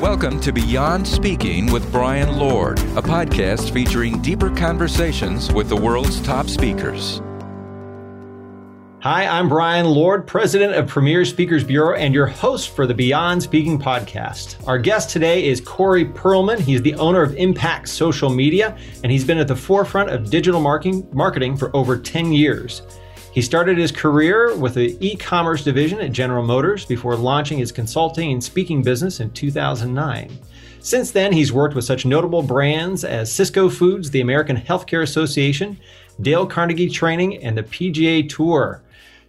Welcome to Beyond Speaking with Brian Lord, a podcast featuring deeper conversations with the world's top speakers. Hi, I'm Brian Lord, president of Premier Speakers Bureau and your host for the Beyond Speaking podcast. Our guest today is Corey Perlman. He's the owner of Impact Social Media, and he's been at the forefront of digital marketing for over 10 years. He started his career with the e commerce division at General Motors before launching his consulting and speaking business in 2009. Since then, he's worked with such notable brands as Sysco Foods, the American Healthcare Association, Dale Carnegie Training, and the PGA Tour.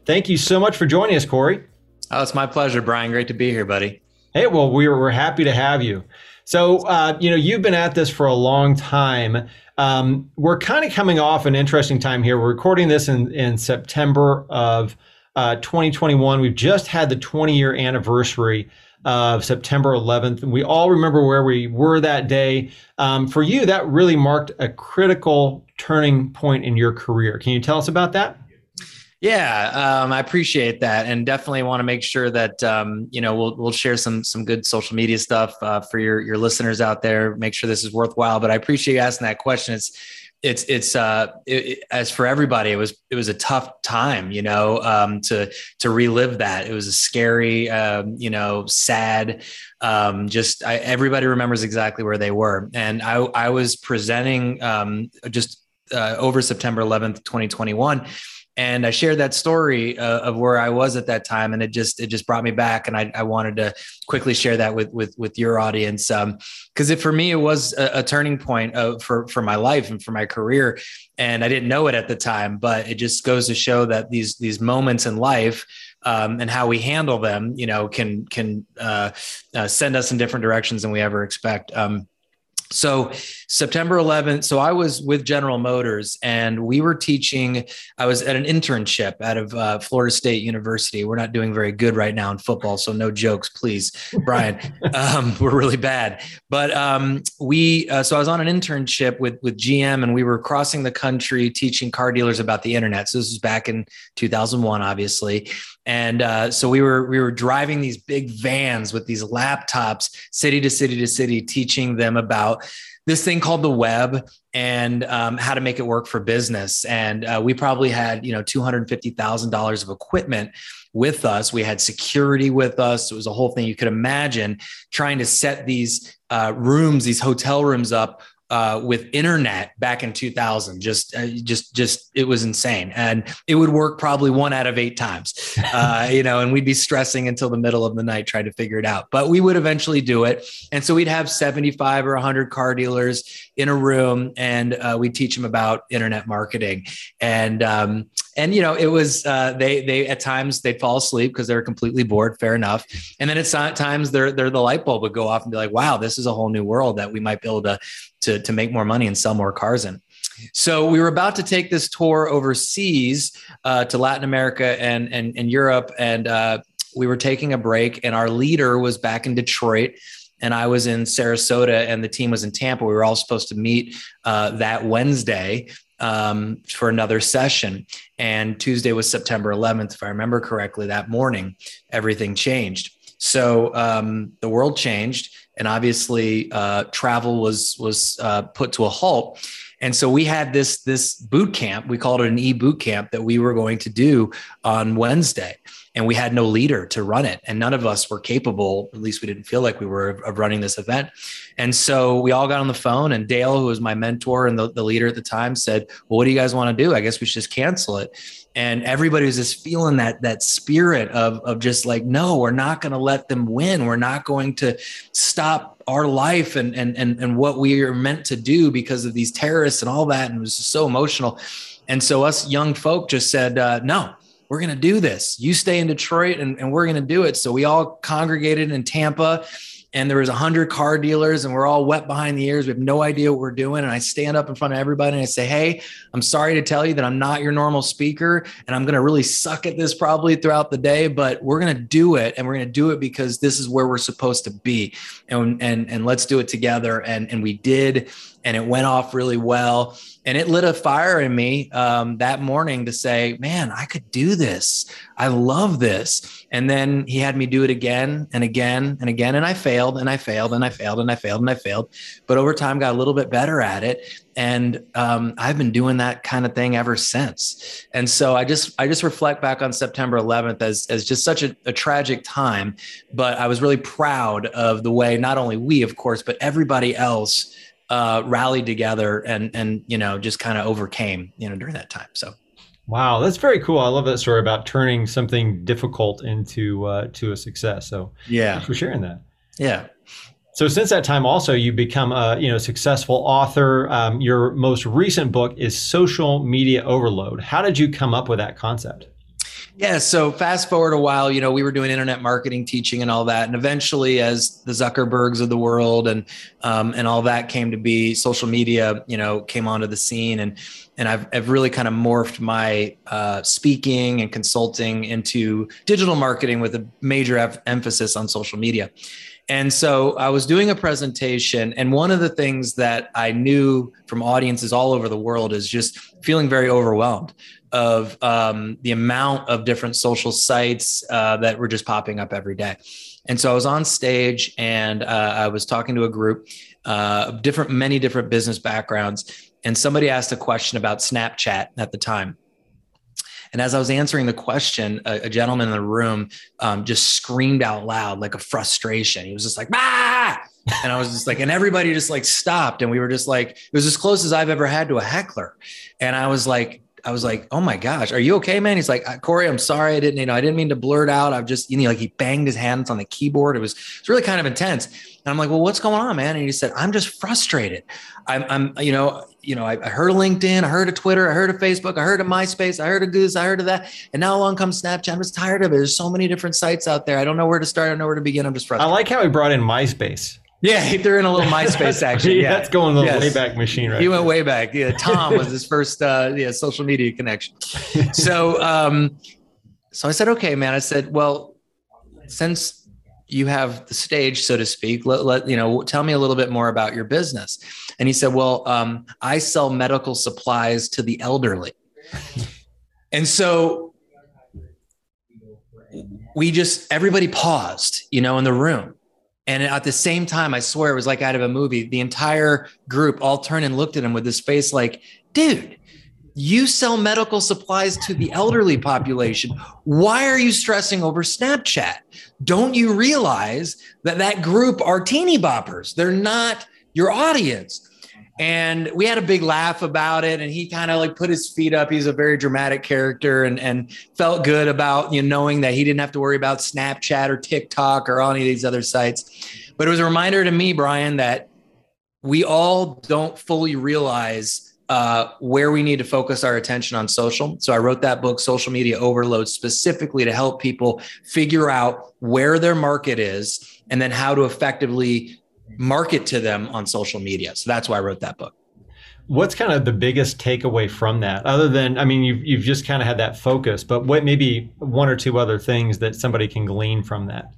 Thank you so much for joining us, Corey. Oh, it's my pleasure, Brian. Great to be here, buddy. Hey, well, we're, we're happy to have you. So, uh, you know, you've been at this for a long time. Um, we're kind of coming off an interesting time here. We're recording this in, in September of uh, 2021. We've just had the 20 year anniversary of September 11th. We all remember where we were that day. Um, for you, that really marked a critical turning point in your career. Can you tell us about that? Yeah, um, I appreciate that, and definitely want to make sure that um, you know we'll we'll share some some good social media stuff uh, for your your listeners out there. Make sure this is worthwhile. But I appreciate you asking that question. It's it's it's uh it, it, as for everybody it was it was a tough time you know um to to relive that it was a scary um you know sad um just I, everybody remembers exactly where they were and i i was presenting um just uh, over september 11th 2021 and I shared that story uh, of where I was at that time, and it just it just brought me back, and I, I wanted to quickly share that with with with your audience because um, for me it was a, a turning point uh, for for my life and for my career, and I didn't know it at the time, but it just goes to show that these these moments in life. Um, and how we handle them, you know, can can uh, uh, send us in different directions than we ever expect. Um, so September 11th. So I was with General Motors and we were teaching. I was at an internship out of uh, Florida State University. We're not doing very good right now in football, so no jokes, please, Brian. um, we're really bad. But um, we. Uh, so I was on an internship with with GM, and we were crossing the country teaching car dealers about the internet. So this was back in 2001, obviously. And uh, so we were we were driving these big vans with these laptops, city to city to city, teaching them about this thing called the web and um, how to make it work for business. And uh, we probably had, you know, $250,000 of equipment with us. We had security with us. It was a whole thing you could imagine trying to set these uh, rooms, these hotel rooms up uh, with internet back in 2000 just uh, just just it was insane. And it would work probably one out of eight times uh, you know and we'd be stressing until the middle of the night trying to figure it out. But we would eventually do it. And so we'd have 75 or 100 car dealers in a room and uh, we'd teach them about internet marketing. And um, and you know it was uh, they they at times they'd fall asleep because they were completely bored fair enough. And then at times they're, they're the light bulb would go off and be like wow this is a whole new world that we might be able to to, to make more money and sell more cars in so we were about to take this tour overseas uh, to latin america and and, and europe and uh, we were taking a break and our leader was back in detroit and I was in Sarasota, and the team was in Tampa. We were all supposed to meet uh, that Wednesday um, for another session. And Tuesday was September 11th, if I remember correctly. That morning, everything changed. So um, the world changed, and obviously uh, travel was was uh, put to a halt. And so we had this this boot camp. We called it an e boot camp that we were going to do on Wednesday. And we had no leader to run it. And none of us were capable at least we didn't feel like we were of running this event. And so we all got on the phone and dale who was my mentor and the, the leader at the time said well what do you guys want to do? I guess we should just cancel it and everybody was just feeling that that spirit of of just like no we're not going to let them win we're not going to stop our life and and and, and what we are meant to do because of these terrorists and all that and it was so emotional and so us young folk just said uh, no we're going to do this. You stay in Detroit and, and we're going to do it. So we all congregated in Tampa and there was a hundred car dealers and we're all wet behind the ears. We have no idea what we're doing. And I stand up in front of everybody and I say, Hey, I'm sorry to tell you that I'm not your normal speaker and I'm going to really suck at this probably throughout the day, but we're going to do it. And we're going to do it because this is where we're supposed to be. And, and, and let's do it together. And, and we did, and it went off really well. And it lit a fire in me um, that morning to say, man, I could do this. I love this. And then he had me do it again and again and again. And I failed failed and I failed and I failed and I failed and I failed. But over time, got a little bit better at it. And um, I've been doing that kind of thing ever since. And so I just I just reflect back on September 11th as as just such a, a tragic time. But I was really proud of the way not only we, of course, but everybody else uh, rallied together and and you know just kind of overcame you know during that time. So. Wow, that's very cool. I love that story about turning something difficult into uh, to a success. So yeah, for sharing that. Yeah. So since that time, also you become a you know successful author. Um, your most recent book is Social Media Overload. How did you come up with that concept? Yeah. So fast forward a while, you know, we were doing internet marketing, teaching, and all that, and eventually, as the Zuckerbergs of the world and um, and all that came to be, social media, you know, came onto the scene, and and I've I've really kind of morphed my uh, speaking and consulting into digital marketing with a major f- emphasis on social media. And so I was doing a presentation, and one of the things that I knew from audiences all over the world is just feeling very overwhelmed of um, the amount of different social sites uh, that were just popping up every day. And so I was on stage and uh, I was talking to a group uh, of different, many different business backgrounds. And somebody asked a question about Snapchat at the time. And as I was answering the question, a, a gentleman in the room um, just screamed out loud, like a frustration. He was just like, ah! And I was just like, and everybody just like stopped. And we were just like, it was as close as I've ever had to a heckler. And I was like, I was like, "Oh my gosh, are you okay, man?" He's like, uh, "Corey, I'm sorry, I didn't, you know, I didn't mean to blurt out. I've just, you know, like he banged his hands on the keyboard. It was, it's really kind of intense." And I'm like, "Well, what's going on, man?" And he said, "I'm just frustrated. I'm, I'm, you know, you know, I, I heard of LinkedIn, I heard of Twitter, I heard of Facebook, I heard of MySpace, I heard of Goose, I heard of that, and now along comes Snapchat. I'm just tired of it. There's so many different sites out there. I don't know where to start. I don't know where to begin. I'm just frustrated." I like how he brought in MySpace. Yeah, he threw in a little MySpace action. yeah, yeah, that's going the yes. way back machine, right? He went way back. Yeah, Tom was his first uh, yeah social media connection. So, um, so I said, okay, man. I said, well, since you have the stage, so to speak, let, let you know, tell me a little bit more about your business. And he said, well, um, I sell medical supplies to the elderly, and so we just everybody paused, you know, in the room and at the same time, I swear it was like out of a movie. The entire group all turned and looked at him with this face like, dude, you sell medical supplies to the elderly population. Why are you stressing over Snapchat? Don't you realize that that group are teeny boppers? They're not your audience and we had a big laugh about it and he kind of like put his feet up he's a very dramatic character and and felt good about you know knowing that he didn't have to worry about snapchat or tiktok or any of these other sites but it was a reminder to me brian that we all don't fully realize uh, where we need to focus our attention on social. So I wrote that book, Social Media Overload, specifically to help people figure out where their market is and then how to effectively market to them on social media. So that's why I wrote that book. What's kind of the biggest takeaway from that? Other than, I mean, you've, you've just kind of had that focus, but what maybe one or two other things that somebody can glean from that?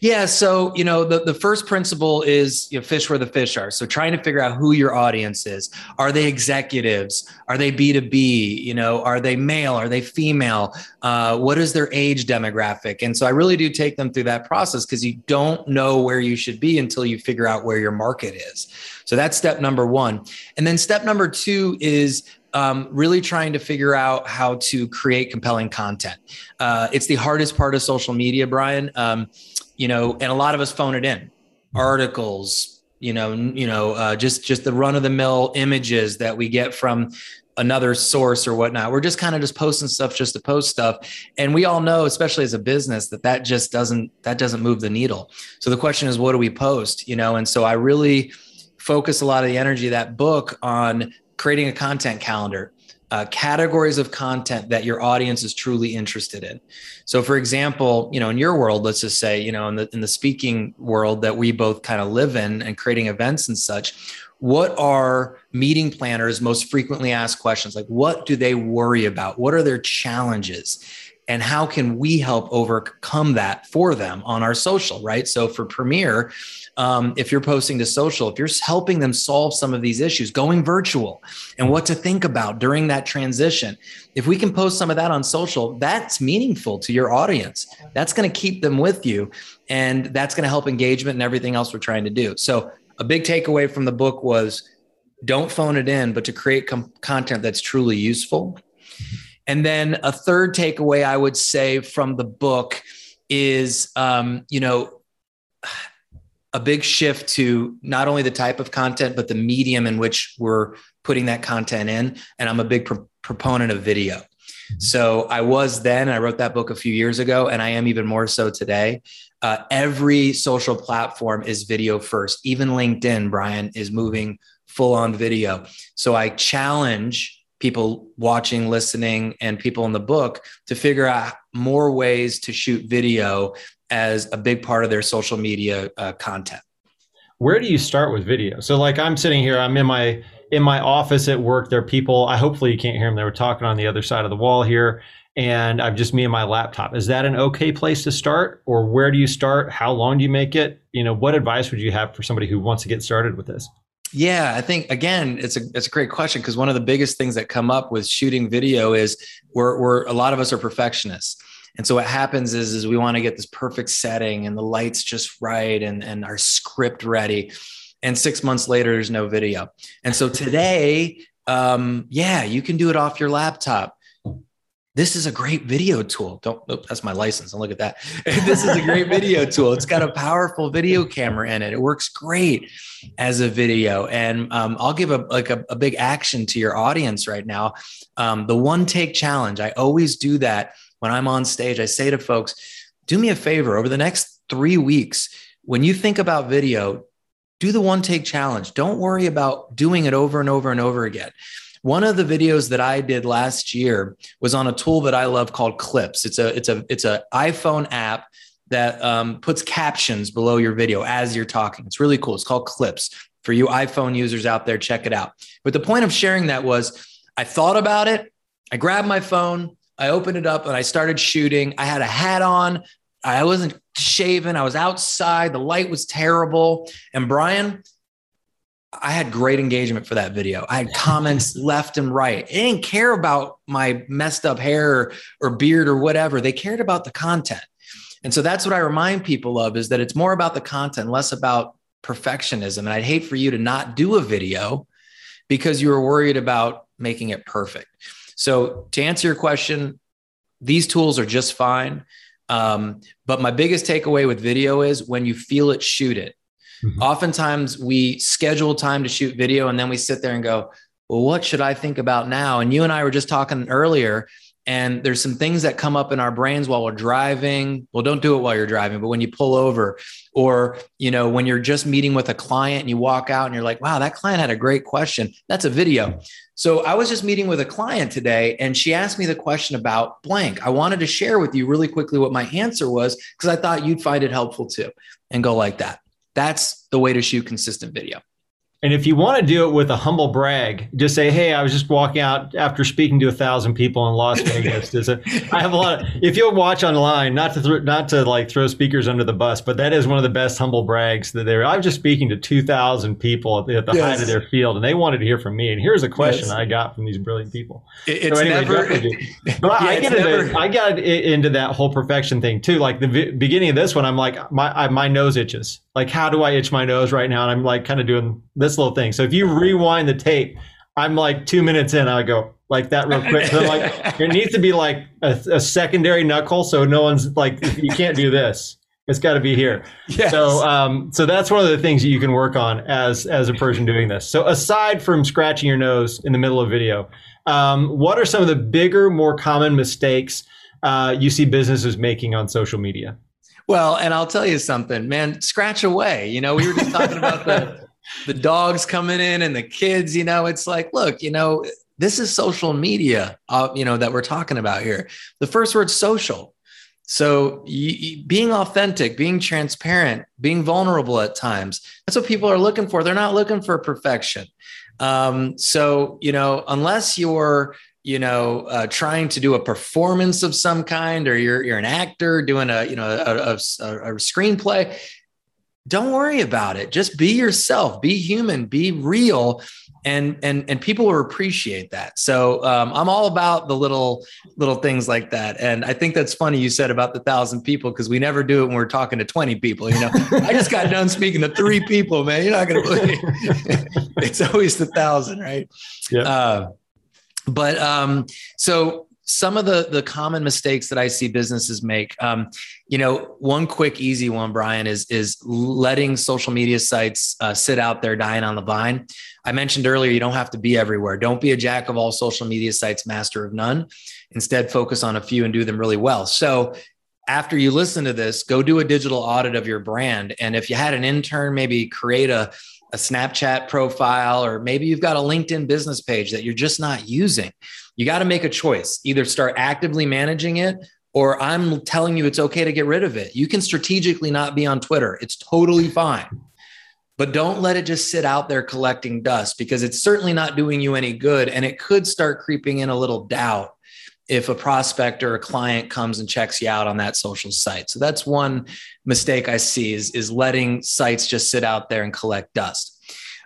Yeah. So, you know, the, the first principle is you know, fish where the fish are. So trying to figure out who your audience is. Are they executives? Are they B2B? You know, are they male? Are they female? Uh, what is their age demographic? And so I really do take them through that process because you don't know where you should be until you figure out where your market is. So that's step number one. And then step number two is um, really trying to figure out how to create compelling content. Uh, it's the hardest part of social media, Brian. Um, you know, and a lot of us phone it in, articles, you know, you know, uh, just just the run of the mill images that we get from another source or whatnot. We're just kind of just posting stuff just to post stuff, and we all know, especially as a business, that that just doesn't that doesn't move the needle. So the question is, what do we post? You know, and so I really focus a lot of the energy of that book on creating a content calendar uh, categories of content that your audience is truly interested in. So, for example, you know, in your world, let's just say, you know, in the in the speaking world that we both kind of live in and creating events and such, what are meeting planners most frequently asked questions? Like, what do they worry about? What are their challenges? And how can we help overcome that for them on our social right? So for premier um, if you're posting to social if you're helping them solve some of these issues going virtual and what to think about during that transition if we can post some of that on social that's meaningful to your audience. That's going to keep them with you and that's going to help engagement and everything else we're trying to do. So a big takeaway from the book was don't phone it in but to create com- content that's truly useful and then a third takeaway I would say from the book is, um, you know, a big shift to not only the type of content, but the medium in which we're putting that content in. And I'm a big pro- proponent of video. So I was then, I wrote that book a few years ago, and I am even more so today. Uh, every social platform is video first. Even LinkedIn, Brian, is moving full on video. So I challenge people watching, listening, and people in the book to figure out more ways to shoot video as a big part of their social media uh, content. Where do you start with video? So, like, I'm sitting here, I'm in my in my office at work. There are people. I hopefully you can't hear them. They were talking on the other side of the wall here, and I'm just me and my laptop. Is that an okay place to start, or where do you start? How long do you make it? You know, what advice would you have for somebody who wants to get started with this? Yeah, I think again, it's a it's a great question because one of the biggest things that come up with shooting video is we're we're a lot of us are perfectionists. And so what happens is, is we want to get this perfect setting and the lights just right and, and our script ready. And six months later, there's no video. And so today, um, yeah, you can do it off your laptop this is a great video tool. Don't, oh, that's my license. Don't look at that. this is a great video tool. It's got a powerful video camera in it. It works great as a video. And um, I'll give a like a, a, big action to your audience right now. Um, the one take challenge. I always do that when I'm on stage. I say to folks, do me a favor over the next three weeks, when you think about video, do the one take challenge. Don't worry about doing it over and over and over again one of the videos that I did last year was on a tool that I love called Clips. It's a it's a it's an iPhone app that um, puts captions below your video as you're talking. It's really cool. It's called Clips. For you iPhone users out there, check it out. But the point of sharing that was I thought about it. I grabbed my phone, I opened it up, and I started shooting. I had a hat on. I wasn't shaven. I was outside. The light was terrible. And Brian, I had great engagement for that video. I had comments left and right. They didn't care about my messed up hair or, beard or whatever. They cared about the content. And so that's what I remind people of is that it's more about the content, less about perfectionism. And I'd hate for you to not do a video because you were worried about making it perfect. So to answer your question, these tools are just fine. Um, but my biggest takeaway with video is when you feel it, shoot it. Mm-hmm. Oftentimes we schedule time to shoot video and then we sit there and go, well, what should I think about now? And you and I were just talking earlier, and there's some things that come up in our brains while we're driving. Well, don't do it while you're driving, but when you pull over, or you know, when you're just meeting with a client and you walk out and you're like, wow, that client had a great question. That's a video. So I was just meeting with a client today and she asked me the question about blank. I wanted to share with you really quickly what my answer was because I thought you'd find it helpful too and go like that. That's the way to shoot consistent video. And if you want to do it with a humble brag, just say, "Hey, I was just walking out after speaking to a thousand people in Las Vegas." a, uh, I have a lot. Of, if you'll watch online, not to th- not to like throw speakers under the bus, but that is one of the best humble brags that there. I was just speaking to two thousand people at the, at the yes. height of their field, and they wanted to hear from me. And here's a question yes. I got from these brilliant people. it's so anyway, never. but yeah, I get never, into I got into that whole perfection thing too. Like the v- beginning of this one, I'm like my I, my nose itches. Like how do I itch my nose right now? And I'm like kind of doing this little thing. So if you rewind the tape, I'm like two minutes in, I go like that real quick. So like there needs to be like a, a, secondary knuckle, so no one's like you can't do this. It's got to be here. Yes. So um, so that's one of the things that you can work on as as a person doing this. So aside from scratching your nose in the middle of video, um, what are some of the bigger, more common mistakes uh, you see businesses making on social media? Well, and I'll tell you something, man. Scratch away. You know, we were just talking about the the dogs coming in and the kids, you know, it's like, look, you know, this is social media, uh, you know, that we're talking about here. The first word social. So being authentic, being transparent, being vulnerable at times, that's what people are looking for. They're not looking for perfection. Um, so, you know, unless you're, you know, uh, trying to do a performance of some kind, or you're you're an actor doing a you know a, a, a, screenplay, don't worry about it. Just be yourself, be human, be real, and and and people will appreciate that. So um, I'm all about the little little things like that. And I think that's funny you said about the thousand people because we never do it when we're talking to 20 people. You know, I just got done speaking to three people, man. You're not gonna believe it's always the thousand, right? Yeah. Uh, but um, so some of the the common mistakes that I see businesses make, um, you know, one quick easy one, Brian, is is letting social media sites uh, sit out there dying on the vine. I mentioned earlier, you don't have to be everywhere. Don't be a jack of all social media sites, master of none. Instead, focus on a few and do them really well. So after you listen to this, go do a digital audit of your brand. And if you had an intern, maybe create a a Snapchat profile, or maybe you've got a LinkedIn business page that you're just not using. You got to make a choice either start actively managing it, or I'm telling you it's okay to get rid of it. You can strategically not be on Twitter, it's totally fine. But don't let it just sit out there collecting dust because it's certainly not doing you any good. And it could start creeping in a little doubt if a prospect or a client comes and checks you out on that social site. So that's one mistake I see is, is letting sites just sit out there and collect dust.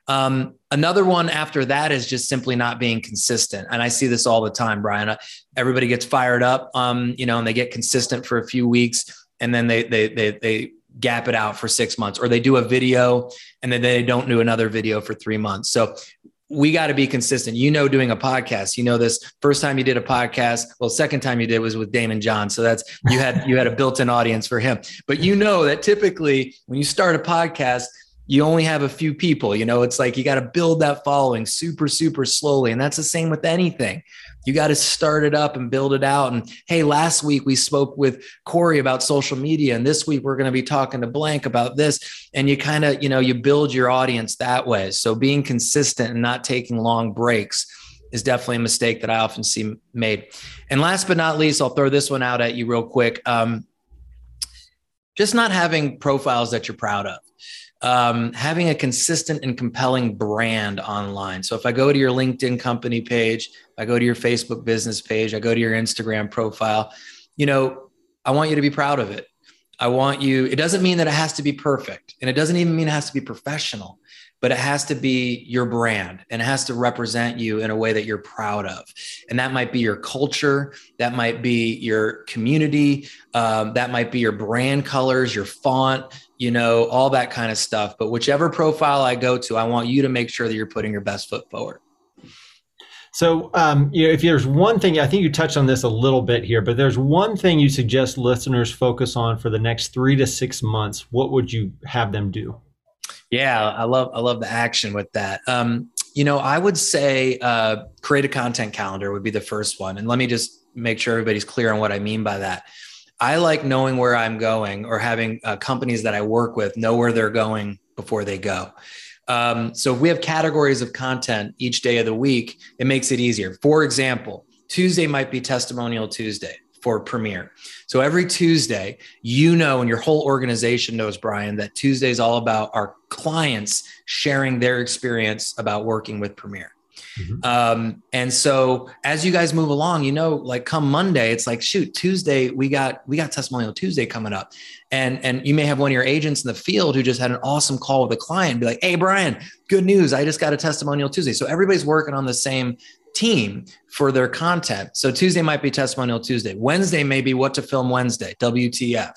Um, another one after that is just simply not being consistent. And I see this all the time, Brian. Uh, everybody gets fired up, um, you know, and they get consistent for a few weeks and then they, they, they, they gap it out for six months or they do a video and then they don't do another video for three months. So we got to be consistent. You know, doing a podcast, you know, this first time you did a podcast, well, second time you did was with Daymond John. So that's, you had, you had a built in audience for him, but you know that typically when you start a podcast, you only have a few people, you know, it's like you got to build that following super, super slowly. And that's the same with anything you got to start it up and build it out. And hey, last week we spoke with Corey about social media, and this week we're going to be talking to Blank about this. And you kind of, you know, you build your audience that way. So being consistent and not taking long breaks is definitely a mistake that I often see made. And last but not least, I'll throw this one out at you real quick. Um, just not having profiles that you're proud of um, having a consistent and compelling brand online. So if I go to your LinkedIn company page, I go to your Facebook business page, I go to your Instagram profile, you know, I want you to be proud of it. I want you, it doesn't mean that it has to be perfect and it doesn't even mean it has to be professional but it has to be your brand and it has to represent you in a way that you're proud of. And that might be your culture, that might be your community, um, that might be your brand colors, your font, you know, all that kind of stuff. But whichever profile I go to, I want you to make sure that you're putting your best foot forward. So, um, you know, if there's one thing, I think you touched on this a little bit here, but there's one thing you suggest listeners focus on for the next three to six months. What would you have them do? Yeah, I love I love the action with that. Um, you know, I would say uh, create a content calendar would be the first one, and let me just make sure everybody's clear on what I mean by that. I like knowing where I'm going, or having uh, companies that I work with know where they're going before they go. Um, so if we have categories of content each day of the week, it makes it easier. For example, Tuesday might be Testimonial Tuesday for Premier. So every Tuesday, you know, and your whole organization knows, Brian, that Tuesday is all about our clients sharing their experience about working with Premier. Mm-hmm. Um, and so as you guys move along, you know, like come Monday, it's like, shoot, Tuesday, we got we got testimonial Tuesday coming up. And and you may have one of your agents in the field who just had an awesome call with a client, be like, hey Brian, good news. I just got a testimonial Tuesday. So everybody's working on the same team for their content. So Tuesday might be testimonial Tuesday. Wednesday may be what to film Wednesday, WTF.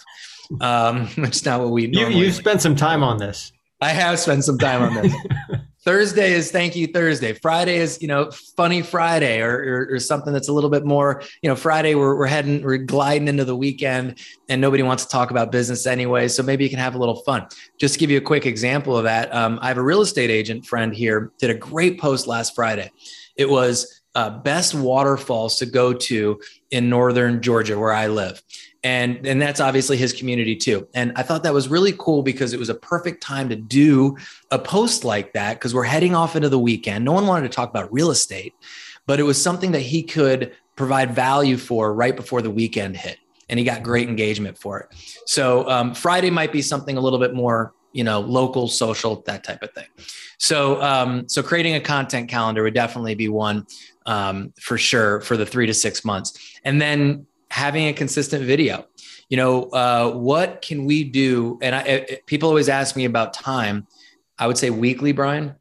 Um, it's not what we you, you spent some time on this. I have spent some time on this. Thursday is thank you Thursday. Friday is, you know, funny Friday or, or, or, something that's a little bit more, you know, Friday we're, we're heading, we're gliding into the weekend and nobody wants to talk about business anyway. So maybe you can have a little fun. Just to give you a quick example of that. Um, I have a real estate agent friend here did a great post last Friday. It was uh, best waterfalls to go to in northern Georgia, where I live. And, and that's obviously his community too. And I thought that was really cool because it was a perfect time to do a post like that because we're heading off into the weekend. No one wanted to talk about real estate, but it was something that he could provide value for right before the weekend hit. And he got great engagement for it. So um, Friday might be something a little bit more you know, local, social, that type of thing. So, um, so creating a content calendar would definitely be one um, for sure for the three to six months, and then having a consistent video. You know, uh, what can we do? And I, it, people always ask me about time. I would say weekly, Brian.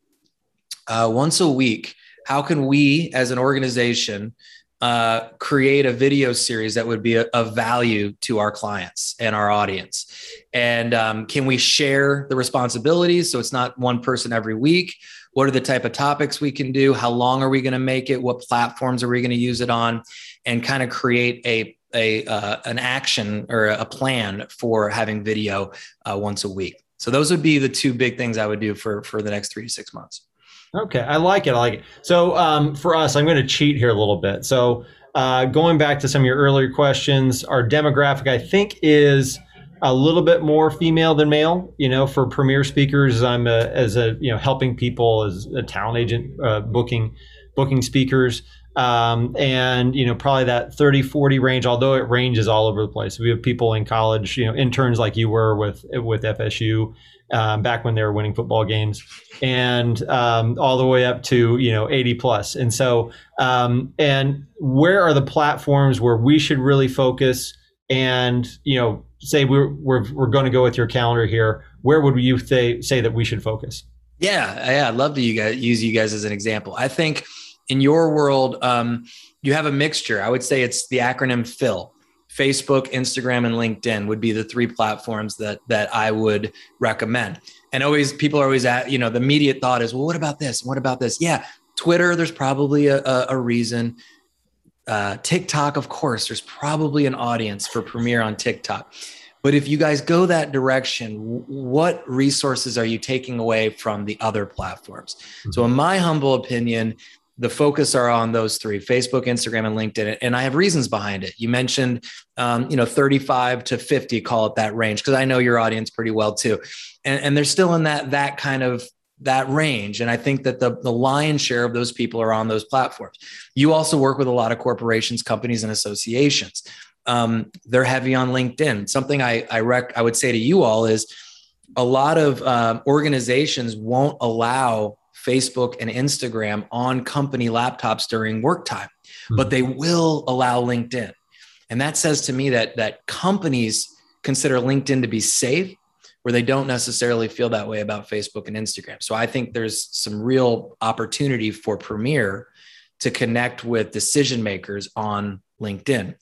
Uh, once a week, how can we as an organization uh, create a video series that would be of value to our clients and our audience? And um, can we share the responsibilities so it's not one person every week? What are the type of topics we can do? How long are we going to make it? What platforms are we going to use it on? And kind of create a a uh, an action or a plan for having video uh, once a week. So those would be the two big things I would do for for the next three to six months. Okay, I like it. I like it. So um, for us, I'm going to cheat here a little bit. So uh, going back to some of your earlier questions, our demographic, I think, is a little bit more female than male. You know, for premier speakers, I'm a, as a you know helping people as a talent agent uh, booking booking speakers. Um, and you know probably that 30 40 range although it ranges all over the place we have people in college you know interns like you were with with fsu um, back when they were winning football games, and um, all the way up to you know 80. And so, um, and where are the platforms where we should really focus? And you know, say we're we're, we're going to go with your calendar here. Where would you say say that we should focus? Yeah, yeah, I'd love to you guys use you guys as an example. I think in your world, um, you have a mixture. I would say it's the acronym PHIL. Facebook, Instagram, and LinkedIn would be the three platforms that that I would recommend. And always, people are always at, you know, the immediate thought is, well, what about this? What about this? Yeah, Twitter, there's probably a, a, a reason. Uh, TikTok, of course, there's probably an audience for Premier on TikTok. But if you guys go that direction, what resources are you taking away from the other platforms? Mm-hmm. So, in my humble opinion, the focus are on those three facebook instagram and linkedin and i have reasons behind it. You mentioned um, you know 35 to 50 call it that range because i know your audience pretty well too. And, and they're still in that that kind of that range and i think that the, the lion's share of those people are on those platforms. You also work with a lot of corporations companies and associations. Um, they're heavy on linkedin. Something i I, rec- I would say to you all is a lot of um, organizations won't allow Facebook and Instagram on company laptops during work time, mm-hmm. but they will allow LinkedIn. And that says to me that that companies consider LinkedIn to be safe where they don't necessarily feel that way about Facebook and Instagram. So I think there's some real opportunity for Premier to connect with decision makers on LinkedIn.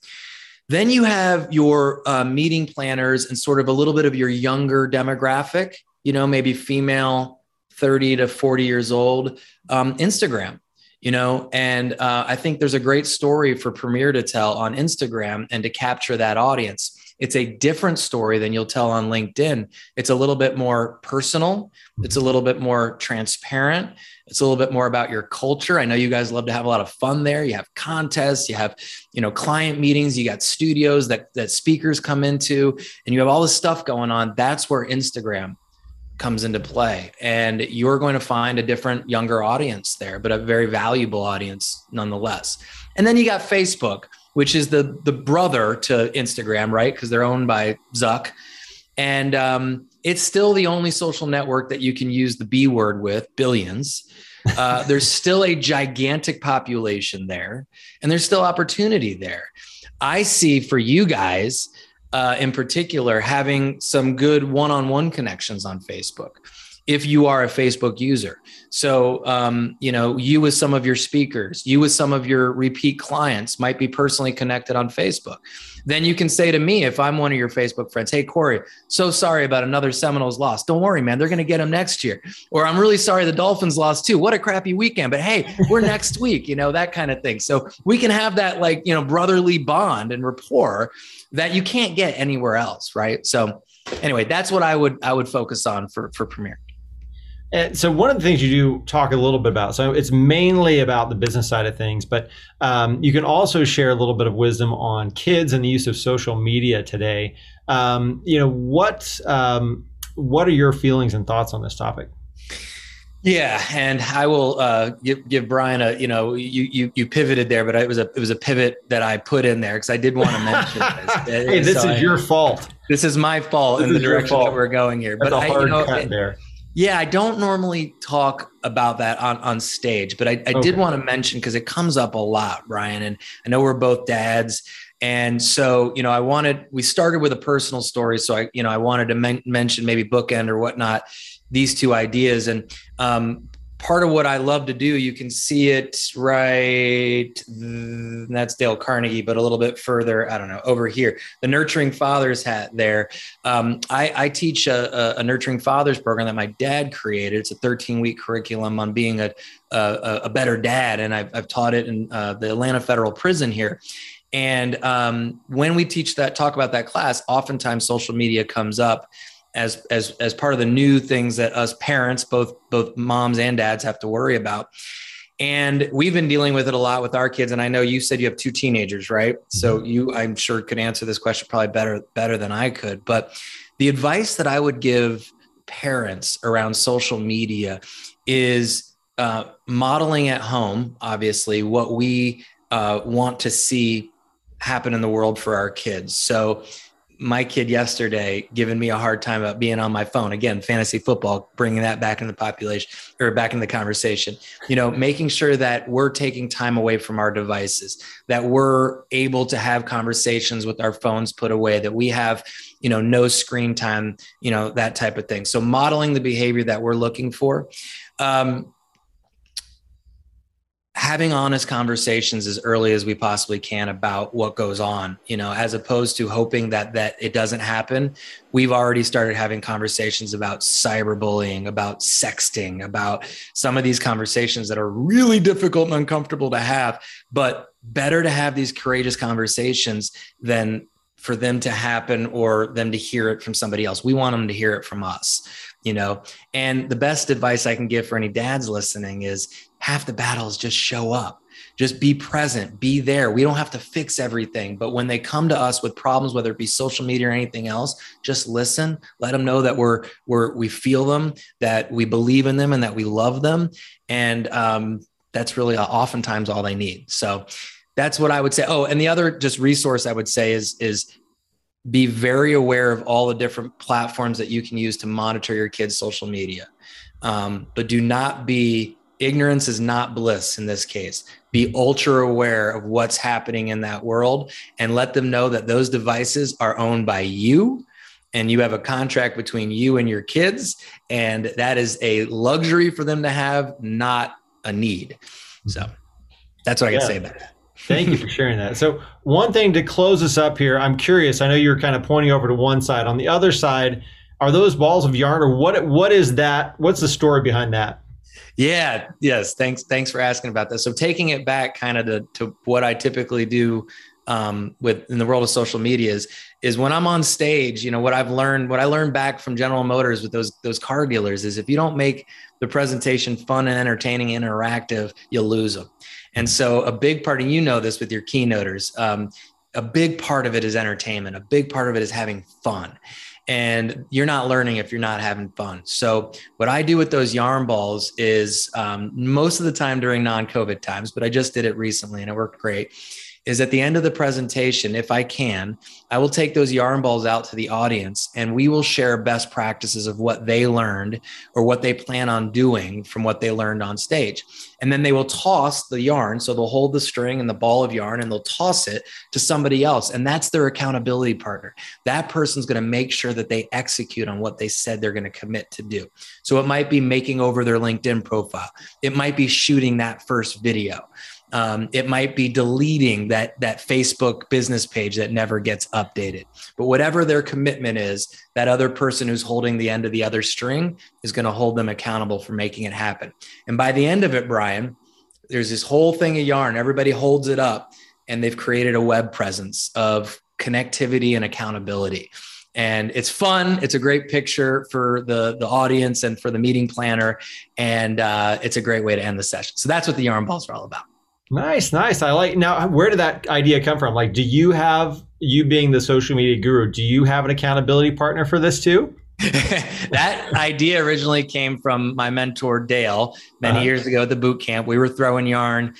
Then you have your uh, meeting planners and sort of a little bit of your younger demographic, you know, maybe female 30 to 40 years old um, instagram you know? And uh, i think there's a great story for premier to tell on instagram and to capture that audience. It's a different story than you'll tell on linkedin. It's a little bit more personal. It's a little bit more transparent. It's a little bit more about your culture. I know you guys love to have a lot of fun there. You have contests you have you know client meetings you got studios that that speakers come into and you have all this stuff going on. That's where instagram comes into play. And you're going to find a different younger audience there but a very valuable audience nonetheless. And then you got facebook which is the the brother to instagram right? Because they're owned by zuck. And um, it's still the only social network that you can use the b word with billions. Uh, there's still a gigantic population there and there's still opportunity there. I see for you guys uh, in particular having some good one-on-one connections on facebook if you are a facebook user so um, you know you with some of your speakers you with some of your repeat clients might be personally connected on facebook. Then you can say to me if i'm one of your facebook friends hey corey so sorry about another seminoles loss. Don't worry man they're going to get them next year. Or i'm really sorry the dolphins lost too. What a crappy weekend but hey we're next week you know that kind of thing. So we can have that like you know brotherly bond and rapport that you can't get anywhere else, right? So anyway, that's what I would I would focus on for for Premier. And so one of the things you do talk a little bit about, so it's mainly about the business side of things, but um, you can also share a little bit of wisdom on kids and the use of social media today. Um, you know, what um, what are your feelings and thoughts on this topic? Yeah, and I will uh, give give Brian a you know you you you pivoted there, but it was a it was a pivot that I put in there because I did want to mention this. hey, this so is I, your fault. this is my fault This in the direction that we're going here. That's but a I, hard you know, cut it- there. Yeah, I don't normally talk about that on, on stage, but I, I Okay. did want to mention because it comes up a lot, Ryan. And I know we're both dads. And so, you know, I wanted, we started with a personal story. So I, you know, I wanted to men- mention maybe bookend or whatnot, these two ideas. And um, part of what I love to do, you can see it right. That's Dale Carnegie, but a little bit further, I don't know, over here, the Nurturing Fathers hat there. Um, I, I teach a, a, Nurturing Fathers program that my dad created. It's a 13 week curriculum on being a, a, a better dad. And I've, I've taught it in uh, the Atlanta Federal Prison here. And um, when we teach that, talk about that class, oftentimes social media comes up as as as part of the new things that us parents, both both moms and dads, have to worry about. And we've been dealing with it a lot with our kids. And I know you said you have two teenagers, right? So you, I'm sure, could answer this question probably better better than I could. But the advice that I would give parents around social media is uh, modeling at home, obviously, what we uh, want to see happen in the world for our kids. So, my kid yesterday giving me a hard time about being on my phone. Again fantasy football bringing that back into the population or back in the conversation. You know making sure that we're taking time away from our devices that we're able to have conversations with our phones put away that we have you know no screen time you know that type of thing. So modeling the behavior that we're looking for. Um, having honest conversations as early as we possibly can about what goes on you know as opposed to hoping that that it doesn't happen. We've already started having conversations about cyberbullying about sexting about some of these conversations that are really difficult and uncomfortable to have but better to have these courageous conversations than for them to happen or them to hear it from somebody else. We want them to hear it from us you know? And the best advice i can give for any dads listening is half the battles just show up. Just be present be there. We don't have to fix everything but when they come to us with problems whether it be social media or anything else just listen. Let them know that we're we're we feel them that we believe in them and that we love them. And um, that's really oftentimes all they need. So that's what i would say. Oh and the other just resource i would say is is be very aware of all the different platforms that you can use to monitor your kids social media. Um, but do not be ignorance is not bliss in this case be ultra aware of what's happening in that world and let them know that those devices are owned by you and you have a contract between you and your kids and that is a luxury for them to have not a need so that's what i can Yeah. say about that Thank you for sharing that. So, one thing to close us up here, I'm curious. I know you're kind of pointing over to one side. On the other side, are those balls of yarn, or what? What is that? What's the story behind that? Yeah. Yes. Thanks. Thanks for asking about that. So taking it back kind of to, to what I typically do um, with in the world of social media is, is when I'm on stage, you know, what I've learned, what I learned back from General Motors with those, those car dealers is if you don't make the presentation fun and entertaining and interactive, you'll lose them. And so a big part, and you know this with your keynoters, um, a big part of it is entertainment. A big part of it is having fun and you're not learning if you're not having fun. So what I do with those yarn balls is um, most of the time during non-COVID times, but I just did it recently and it worked great. Is at the end of the presentation, if I can, I will take those yarn balls out to the audience and we will share best practices of what they learned or what they plan on doing from what they learned on stage. And then they will toss the yarn. So they'll hold the string and the ball of yarn and they'll toss it to somebody else. And that's their accountability partner. That person's going to make sure that they execute on what they said they're going to commit to do. So it might be making over their LinkedIn profile, it might be shooting that first video. Um, it might be deleting that that Facebook business page that never gets updated. But whatever their commitment is, that other person who's holding the end of the other string is going to hold them accountable for making it happen. And by the end of it, Brian, there's this whole thing of yarn. Everybody holds it up, and they've created a web presence of connectivity and accountability. And it's fun. It's a great picture for the the audience and for the meeting planner, and uh, it's a great way to end the session. So that's what the yarn balls are all about. Nice, nice. I like. Now, where did that idea come from? Like, do you have you being the social media guru? Do you have an accountability partner for this too? that idea originally came from my mentor Dale many Uh-huh. years ago at the boot camp. We were throwing yarn.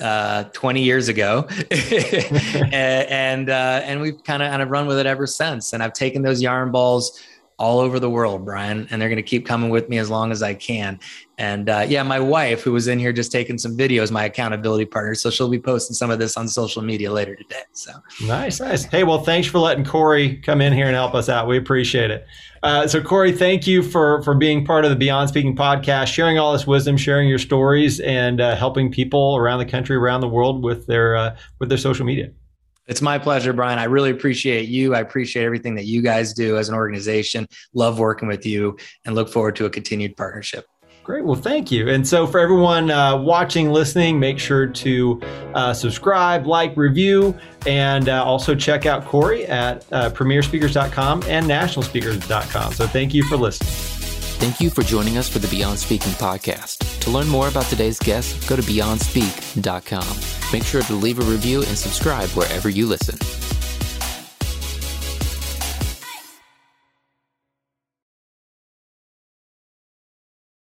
uh, 20 years ago, and and, uh, and we've kind of kind of run with it ever since. And I've taken those yarn balls all over the world, Brian, and they're going to keep coming with me as long as I can. And uh, yeah, my wife, who was in here just taking some videos, my accountability partner, so she'll be posting some of this on social media later today. So nice, nice. Hey, well, thanks for letting Corey come in here and help us out. We appreciate it. Uh, so, Corey, thank you for for being part of the Beyond Speaking podcast, sharing all this wisdom, sharing your stories, and uh, helping people around the country, around the world with their uh, with their social media. It's my pleasure, Brian. I really appreciate you. I appreciate everything that you guys do as an organization. Love working with you and look forward to a continued partnership. Great. Well, thank you. And so, for everyone uh, watching, listening, make sure to uh, subscribe, like, review, and uh, also check out Corey at uh, premierspeakers.com and nationalspeakers.com. So, thank you for listening. Thank you for joining us for the Beyond Speaking podcast. To learn more about today's guest, go to beyondspeak.com. Make sure to leave a review and subscribe wherever you listen.